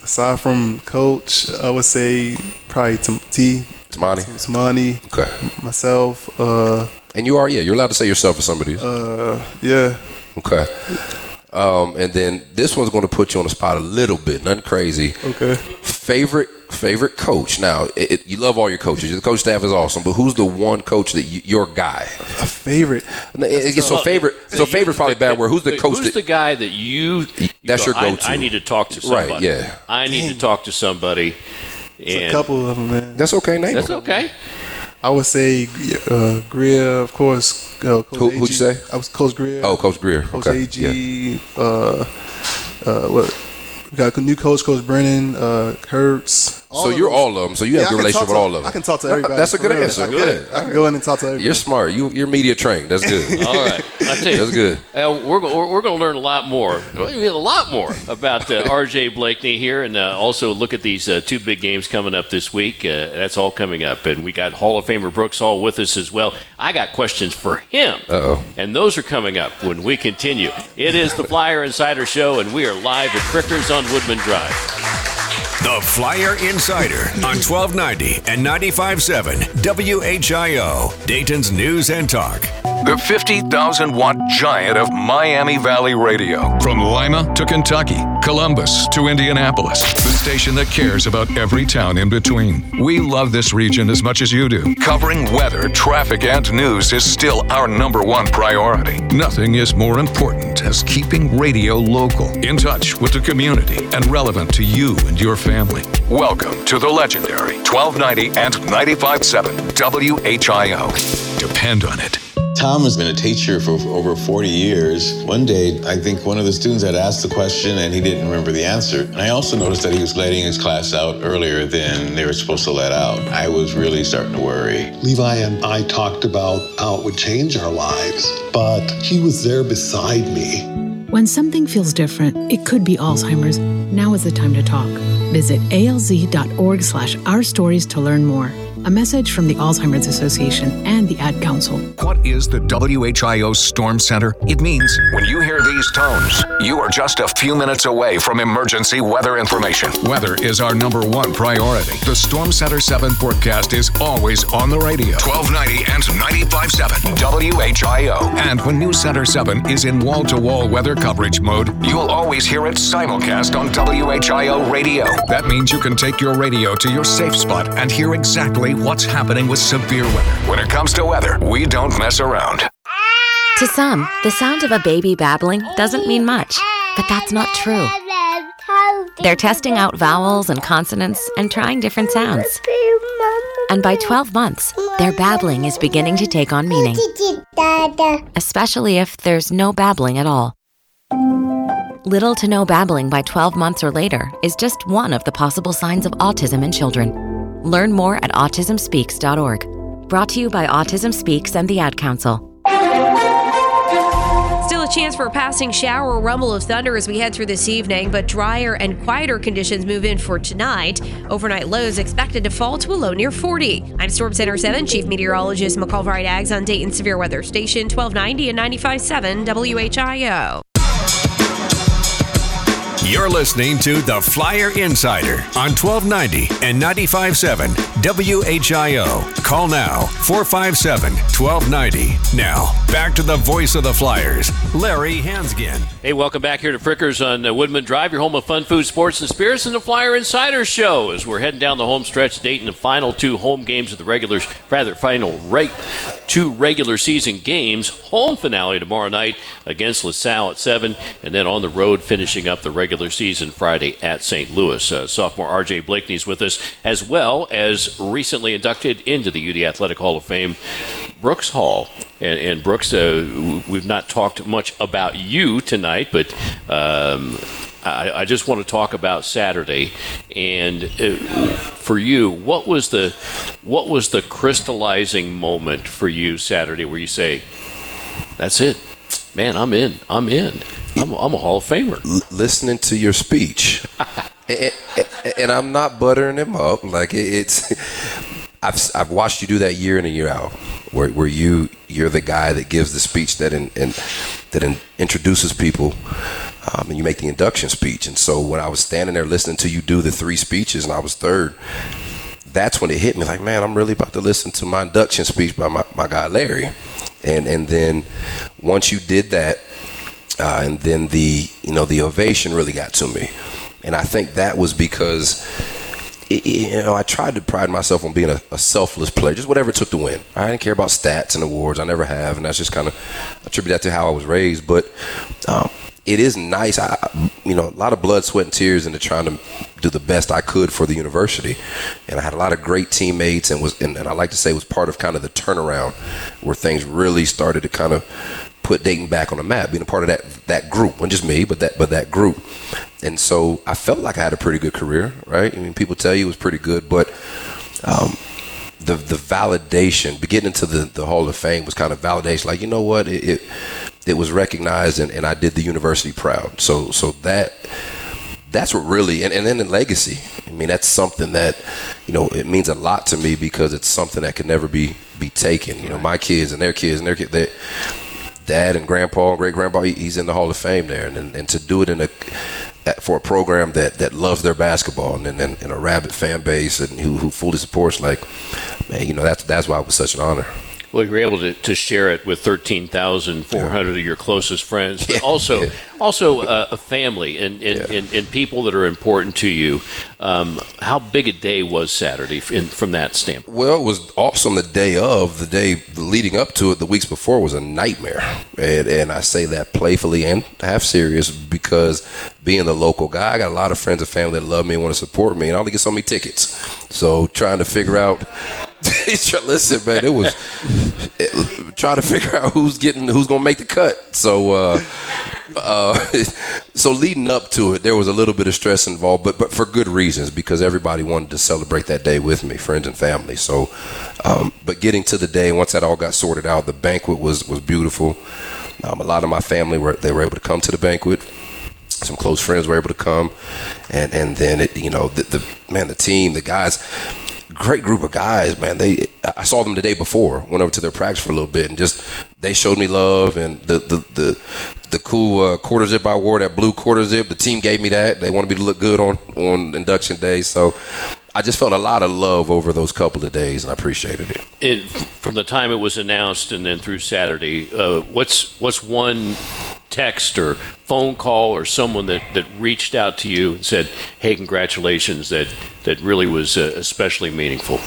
S19: aside from coach, I would say probably T. T
S7: Toumani.
S19: Toumani.
S7: Okay.
S19: Myself. Uh,
S7: and you are, yeah, you're allowed to say yourself for some of these.
S19: Uh, yeah.
S7: Okay. Um, and then this one's going to put you on the spot a little bit, nothing crazy.
S19: Okay.
S7: Favorite favorite coach. Now, it, it, you love all your coaches. The coach staff is awesome, but who's the one coach that you, your guy?
S19: A favorite.
S7: It, so favorite. So favorite probably bad word. Who's the coach?
S4: Who's
S7: that,
S4: the guy that you?
S7: That's
S4: you
S7: your
S4: I-
S7: go-to.
S4: I, need to talk to somebody.
S7: Right, yeah.
S4: I need to talk to somebody.
S19: It's
S4: And
S19: a couple of them, man.
S7: That's okay, name
S4: That's
S7: them.
S4: okay.
S19: I would say uh, Greer, of course. Uh, Coach
S7: Who- who'd you say?
S19: I was Coach Greer.
S7: Oh, Coach Greer.
S19: Coach
S7: Okay,
S19: AG. Uh, uh, what? We got a new coach, Coach Brennan, uh, Kurtz.
S7: So you're all of them. So you have
S19: Yeah,
S7: a
S19: I
S7: good relationship with all of them.
S19: I can talk to everybody.
S7: That's a good answer.
S19: I can-
S7: Good.
S19: I can go in and talk to everybody.
S7: You're smart. You you're media trained. That's good. <laughs>
S4: All right, I tell you,
S7: That's good.
S4: Uh, we're we're, we're going to learn a lot more, We'll get a lot more about uh, <laughs> R.J. Blakney here, and uh, also look at these uh, two big games coming up this week. Uh, that's all coming up, and we got Hall of Famer Brooks Hall with us as well. I got questions for him,
S7: Uh-oh.
S4: and those are coming up when we continue. It is the Flyer Insider Show, and we are live at Frickers on Woodman Drive.
S1: The Flyer Insider on 1290 and 95.7 WHIO, Dayton's News and Talk.
S20: The 50,000 watt giant of Miami Valley Radio. From Lima to Kentucky, Columbus to Indianapolis, the station that cares about every town in between. We love this region as much as you do. Covering weather, traffic, and news is still our number one priority. Nothing is more important as keeping radio local, in touch with the community, and relevant to you and your family. Welcome to the legendary 1290 and 95.7 WHIO. Depend on it.
S34: Tom has been a teacher for over 40 years. One day, I think one of the students had asked the question and he didn't remember the answer. And I also noticed that he was letting his class out earlier than they were supposed to let out. I was really starting to worry.
S35: Levi and I talked about how it would change our lives, but he was there beside me. When something feels different, it could be Alzheimer's. Now is the time to talk. Visit alz.org slash our stories to learn more. A message from the Alzheimer's Association and the Ad Council.
S20: What is the WHIO Storm Center? It means when you hear these tones, you are just a few minutes away from emergency weather information. Weather is our number one priority. The Storm Center 7 forecast is always on the radio. 1290 and 957 WHIO. And when News Center 7 is in wall to wall weather coverage mode, you'll always hear it simulcast on WHIO radio. That means you can take your radio to your safe spot and hear exactly what's happening with severe weather. When it comes to weather, we don't mess around.
S36: To some, the sound of a baby babbling doesn't mean much, but that's not true. They're testing out vowels and consonants and trying different sounds. And by 12 months, their babbling is beginning to take on meaning, especially if there's no babbling at all. Little to no babbling by 12 months or later is just one of the possible signs of autism in children. Learn more at autismspeaks.org. Brought to you by Autism Speaks and the Ad Council.
S18: Still a chance for a passing shower or rumble of thunder as we head through this evening, but drier and quieter conditions move in for tonight. Overnight lows expected to fall to a low near 40. I'm Storm Center 7 Chief Meteorologist McCall Vrydaghs on Dayton Severe Weather Station 1290 and 95.7 WHIO.
S1: You're listening to The Flyer Insider on 1290 and 95.7 WHIO. Call now 457 1290. Now, back to the voice of the Flyers, Larry Hansgen.
S4: Hey, welcome back here to Frickers on uh, Woodman Drive, your home of fun, food, sports, and spirits, and the Flyer Insider Show. As we're heading down the home stretch, Dayton, the final two home games of the regular, rather, final right, two regular season games. Home finale tomorrow night against LaSalle at 7, and then on the road finishing up the regular season Friday at St. Louis. Uh, sophomore RJ Blakney's with us, as well as recently inducted into the UD Athletic Hall of Fame, Brooks Hall. And, and Brooks, uh, we've not talked much about you tonight, but um, I, I, just want to talk about Saturday. And uh, for you, what was the what was the crystallizing moment for you Saturday where you say, "That's it, man, I'm in, I'm in." I'm, I'm a Hall of Famer.
S7: L- listening to your speech, <laughs> and, and, I'm not buttering him up. Like it's, <laughs> I've I've watched you do that year in and year out, where where you you're the guy that gives the speech that in, in that in, introduces people. Um, and you make the induction speech. And so when I was standing there listening to you do the three speeches, and I was third, that's when it hit me. Like, man, I'm really about to listen to my induction speech by my, my guy Larry. And and then once you did that, uh, and then the you know the ovation really got to me, and I think that was because it, you know I tried to pride myself on being a, a, selfless player, just whatever it took to win. I didn't care about stats and awards. I never have, and that's just kind of attribute that to how I was raised. But um, it is nice. I, you know, a lot of blood, sweat, and tears into trying to do the best I could for the university, and I had a lot of great teammates, and was, and, and I like to say was part of kind of the turnaround where things really started to kind of put Dayton back on the map, being a part of that that group, not just me, but that but that group. And so I felt like I had a pretty good career, right? I mean, people tell you it was pretty good, but um, the the validation, getting into the, the Hall of Fame was kind of validation. Like, you know what, it it, it was recognized, and, and I did the university proud. So so that that's what really and, and then the legacy i mean that's something that you know it means a lot to me because it's something that can never be be taken you know my kids and their kids and their kids they, dad and grandpa and great grandpa, he's in the Hall of Fame there, and, and and to do it in a for a program that, that loves their basketball and, and, and a rabid fan base and who, who fully supports, like, man, you know, that's that's why it was such an honor.
S4: Well, you were able to, to share it with 13,400 of your closest friends, but also also uh, a family and and, yeah. and, and, people that are important to you. Um, how big a day was Saturday in, from that standpoint?
S7: Well, it was awesome the day of. The day leading up to it, the weeks before, was a nightmare. And, and I say that playfully and half serious because being the local guy, I got a lot of friends and family that love me and want to support me, and I only get so many tickets. So trying to figure out <laughs> Listen, man, it was it, trying to figure out who's getting who's gonna make the cut. So, uh, uh, <laughs> so leading up to it, there was a little bit of stress involved, but but for good reasons because everybody wanted to celebrate that day with me, friends and family. So, um, but getting to the day, once that all got sorted out, the banquet was was beautiful. Um, a lot of my family were they were able to come to the banquet. Some close friends were able to come, and and then it you know the, the man the team the guys great group of guys, man. They I saw them the day before, went over to their practice for a little bit, and just they showed me love and the the the, the cool uh, quarter zip I wore, that blue quarter zip. The team gave me that. They wanted me to look good on on induction day, so. I just felt a lot of love over those couple of days, and I appreciated it.
S4: it from the time it was announced and then through Saturday, uh, what's what's one text or phone call or someone that, that reached out to you and said, "Hey, congratulations!" That that really was uh, especially meaningful.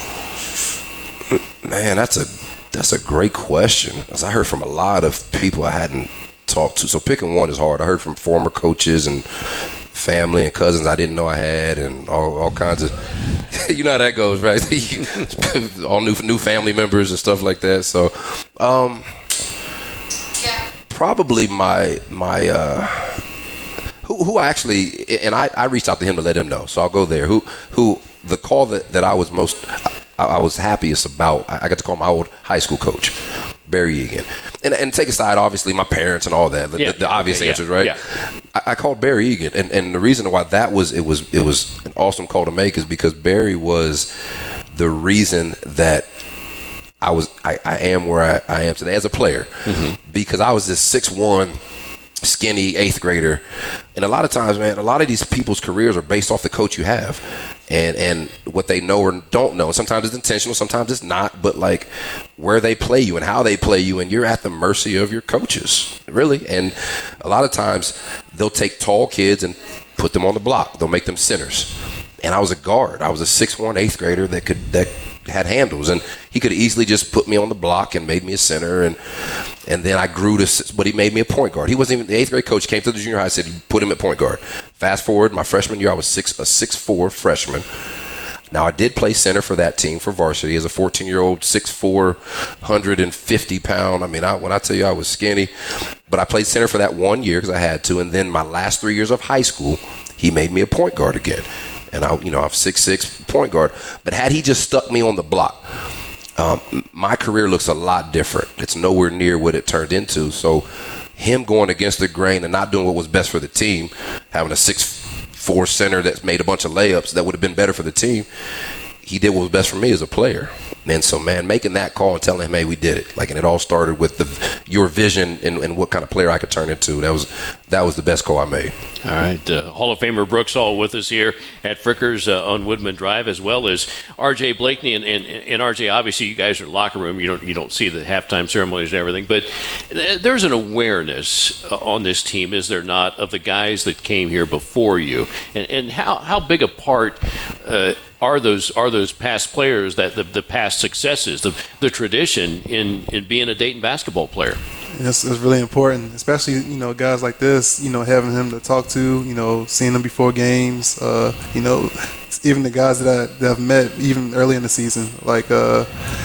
S7: Man, that's a that's a great question. As I heard from a lot of people I hadn't talked to. So picking one is hard. I heard from former coaches and family and cousins I didn't know I had, and all, all kinds of. <laughs> you know how that goes, right? <laughs> all new new family members and stuff like that. So, um, probably my my. Uh, who, who I actually and I, I reached out to him to let him know, so I'll go there. Who who the call that, that I was most I, I was happiest about. I, I got to call my old high school coach, Barry Egan, and and take aside obviously my parents and all that, the,
S4: Yeah,
S7: the, the obvious
S4: yeah,
S7: answers, right?
S4: yeah.
S7: I, I called Barry Egan, and, and the reason why that was it was it was an awesome call to make is because Barry was the reason that I was I, I am where I, I am today as a player mm-hmm. because I was this six one skinny eighth grader and a lot of times man a lot of these people's careers are based off the coach you have and and what they know or don't know sometimes it's intentional sometimes it's not but like where they play you and how they play you and you're at the mercy of your coaches really and a lot of times they'll take tall kids and put them on the block they'll make them centers and I was a guard. I was a six one eighth grader that could that had handles, and he could easily just put me on the block and made me a center, and and then I grew to. But he made me a point guard. He wasn't even the eighth grade coach. Came to the junior high, said put him at point guard. Fast forward, my freshman year, I was six a six four freshman. Now I did play center for that team for varsity as a 14 year old, 6'4", 150 pound. I mean, I, when I tell you I was skinny, but I played center for that one year because I had to, and then my last three years of high school, he made me a point guard again, and I, you know, I'm six six point guard. But had he just stuck me on the block, um, my career looks a lot different. It's nowhere near what it turned into. So, him going against the grain and not doing what was best for the team, having a six four center that's made a bunch of layups that would have been better for the team. He did what was best for me as a player. And so, man, making that call and telling him, "Hey, we did it!" Like, and it all started with the your vision and, and what kind of player I could turn into. That was that was the best call I made.
S4: All right, uh, Hall of Famer Brooks Hall with us here at Frickers uh, on Woodman Drive, as well as R.J. Blakney and, and, and R.J. Obviously, you guys are locker room. You don't you don't see the halftime ceremonies and everything, but there's an awareness uh, on this team, is there not, of the guys that came here before you, and, and how how big a part. Uh, are those are those past players that the, the past successes the the tradition in, in being a Dayton basketball player?
S19: It's, it's really important, especially you know guys like this. You know, having him to talk to. You know, seeing him before games. Uh, you know, even the guys that, I, that I've met even early in the season. Like, uh,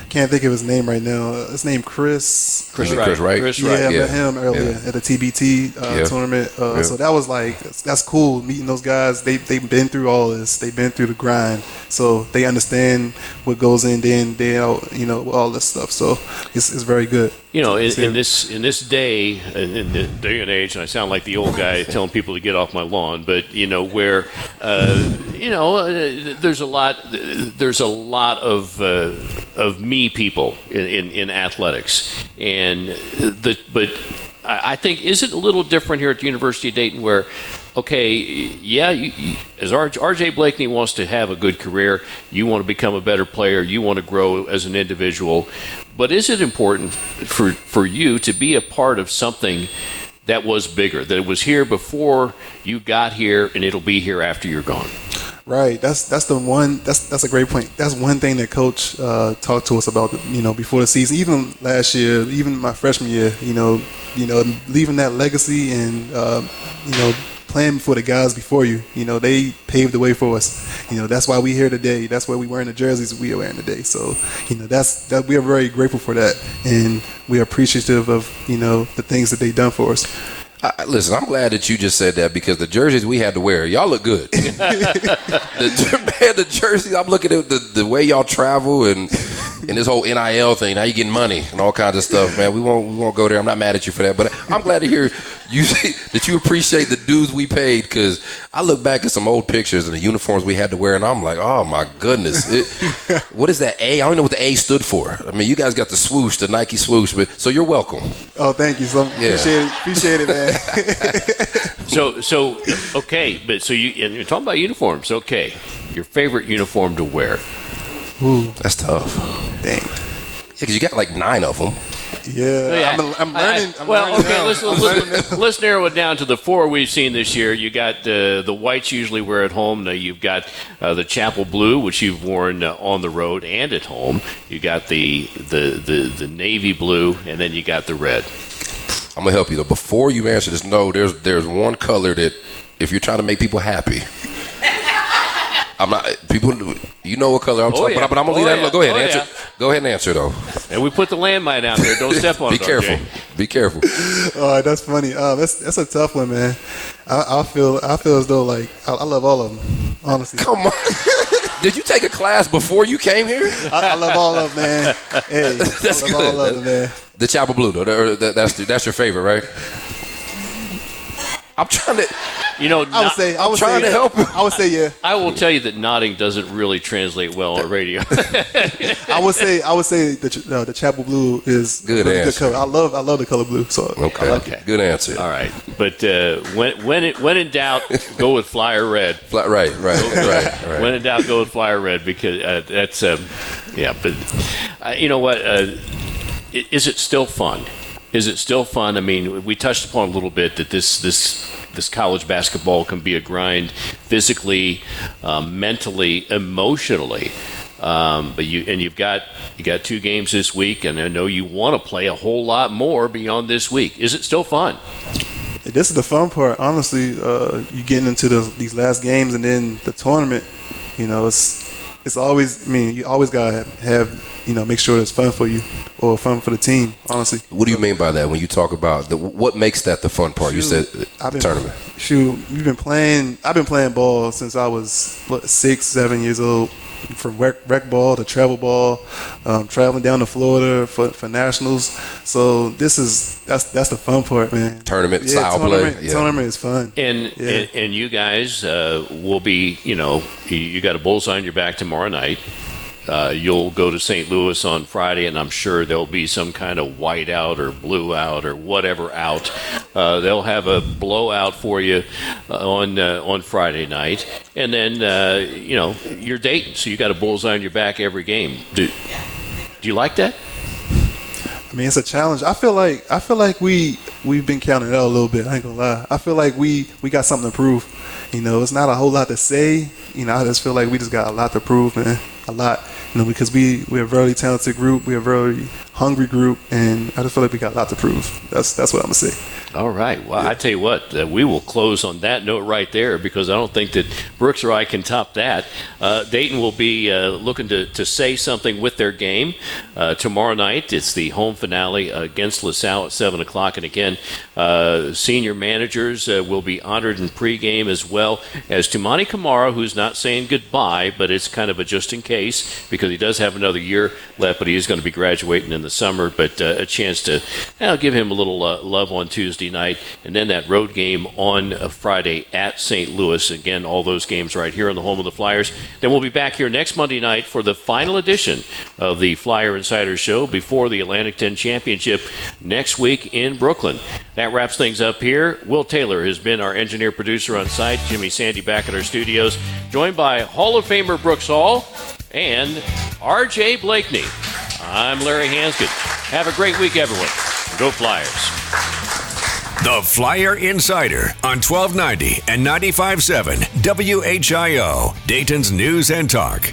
S19: can't think of his name right now. Uh, His name Chris.
S7: Chris Wright. Chris Wright. Chris
S19: yeah, I
S7: yeah.
S19: met him earlier
S7: Yeah.
S19: at the TBT uh,
S7: Yeah.
S19: tournament. Uh,
S7: Yeah.
S19: So that was like that's cool meeting those guys. They they've been through all this. They've been through the grind, so they understand what goes in day in day out. You know, all this stuff. So it's, it's very good.
S4: You know, in, in this in this day, in, in the day and age, and I sound like the old guy telling people to get off my lawn, but you know, where uh, you know, uh, there's a lot, there's a lot of uh, of me people in, in, in athletics, and the but I think is it a little different here at the University of Dayton where. Okay, yeah, you, as RJ Blakney wants to have a good career, you want to become a better player, you want to grow as an individual, but is it important for for you to be a part of something that was bigger, that it was here before you got here, and it'll be here after you're gone?
S19: Right. That's that's the one. That's that's a great point. That's one thing that Coach uh, talked to us about. You know, before the season, even last year, even my freshman year. You know, you know, leaving that legacy and uh, you know playing for the guys before you. You know, they paved the way for us. You know, that's why we here today. That's why we wearing the jerseys we are wearing today. So, you know, that's that we are very grateful for that, and we are appreciative of you know the things that they done for us.
S7: I, listen, I'm glad that you just said that because the jerseys we had to wear, y'all look good. <laughs> the, <laughs> man, the jerseys, I'm looking at the, the way y'all travel and and this whole NIL thing. Now you getting money and all kinds of stuff, man. We won't we won't go there. I'm not mad at you for that, but I'm glad to hear you <laughs> that you appreciate the dues we paid because I look back at some old pictures and the uniforms we had to wear, and I'm like, oh my goodness, it, <laughs> what is that A? I don't know what the A stood for. I mean, you guys got the swoosh, the Nike swoosh, but so you're welcome.
S19: Oh, thank you. So
S7: Yeah.
S19: appreciate it. Appreciate it, man. <laughs>
S4: So so okay, but so you and you're talking about uniforms. Okay, your favorite uniform to wear?
S19: Ooh,
S7: that's tough.
S19: Dang.
S7: Yeah, because you got like nine of them.
S19: Yeah, I'm, I'm learning. I'm
S4: well,
S19: learning
S4: okay,
S19: now.
S4: let's, let's,
S19: learning
S4: let's narrow it down to the four we've seen this year. You got the the whites usually wear at home. Now you've got uh, the chapel blue, which you've worn uh, on the road and at home. You got the, the the the navy blue, and then you got the red.
S7: I'm gonna help you though. Before you answer this, no, there's there's one color that if you're trying to make people happy. I'm not people. You know what color I'm
S4: Oh,
S7: talking
S4: yeah.
S7: about, but I'm gonna
S4: Oh,
S7: leave that.
S4: yeah.
S7: Go ahead,
S4: Oh,
S7: answer.
S4: yeah.
S7: Go ahead and answer though.
S4: And we put the landmine out there. Don't <laughs> step on
S7: Be
S4: it.
S7: Be careful.
S4: RJ.
S7: Be careful.
S19: Oh, that's funny. Uh, that's that's a tough one, man. I, I feel I feel as though like I, I love all of them. Honestly,
S7: come on. <laughs> Did you take a class before you came here?
S19: I, I love all of them, man. <laughs> Hey,
S7: That's
S19: I love
S7: good.
S19: all of them, man.
S7: The chapel blue though. that- that- That's that's your favorite, right? I'm trying to.
S4: You know,
S19: I would say I
S7: I'm
S19: would
S7: trying
S19: say,
S7: to help him.
S19: I would say yeah. <laughs>
S4: I will tell you that nodding doesn't really translate well on radio. <laughs>
S19: I would say I would say the ch- uh, the chapel blue is
S7: Good
S19: really
S7: answer.
S19: color. I love I love the color blue. So
S7: Okay.
S19: I like it.
S7: Good answer.
S4: All right, but uh, when when it, when in doubt, <laughs> go with flyer red.
S7: Fly, right, right, right, right.
S4: When in doubt, go with flyer red because uh, that's um, yeah. But uh, you know what? Uh, is it still fun? Is it still fun? I mean, we touched upon a little bit that this this this college basketball can be a grind, physically, um, mentally, emotionally. Um, but you and you've got you got two games this week, and I know you want to play a whole lot more beyond this week. Is it still fun?
S19: This is the fun part, honestly. Uh, you getting into the, these last games and then the tournament. You know, it's it's always. I mean, you always gotta have you know make sure it's fun for you or fun for the team. Honestly,
S7: What do you mean by that when you talk about the, what makes that the fun part? You said
S19: I've been
S7: tournament.
S19: Shoot, we've been playing. I've been playing ball since I was what, six, seven years old. From rec, rec ball to travel ball, um, traveling down to Florida for, for nationals. So this is that's that's the fun part, man.
S7: Tournament
S19: Yeah,
S7: style play,
S19: tournament,
S7: yeah.
S19: Tournament is fun.
S4: And,
S19: Yeah.
S4: and and you guys uh, will be, you know, you, you got a bullseye on your back tomorrow night. Uh, you'll go to St. Louis on Friday, and I'm sure there'll be some kind of white out or blue out or whatever out. Uh, they'll have a blowout for you uh, on uh, on Friday night, and then uh, you know you're Dayton, so you got a bullseye on your back every game. Do do you like that?
S19: I mean, it's a challenge. I feel like I feel like we we've been counted out a little bit. I ain't gonna lie. I feel like we we got something to prove. You know, it's not a whole lot to say. You know, I just feel like we just got a lot to prove, man. A lot. You know, because we we're a very talented group. We're a very hungry group, and I just feel like we got a lot to prove. That's that's what I'm gonna say.
S4: All right. Well, I tell you what, uh, we will close on that note right there because I don't think that Brooks or I can top that. Uh, Dayton will be uh, looking to, to say something with their game uh, tomorrow night. It's the home finale against LaSalle at 7 o'clock. And again, uh, senior managers uh, will be honored in pregame as well as Toumani Camara, who's not saying goodbye, but it's kind of a just in case because he does have another year left, but he is going to be graduating in the summer. But uh, a chance to uh, give him a little uh, love on Tuesday night, and then that road game on uh, Friday at St. Louis. Again, all those games right here on the home of the Flyers. Then we'll be back here next Monday night for the final edition of the Flyer Insider Show before the Atlantic 10 Championship next week in Brooklyn. That wraps things up here. Will Taylor has been our engineer producer on site. Jimmy Sandy back at our studios, joined by Hall of Famer Brooks Hall and R.J. Blakney. I'm Larry Hansgen. Have a great week, everyone. Go Flyers.
S1: The Flyer Insider on 1290 and 95.7 WHIO, Dayton's News and Talk.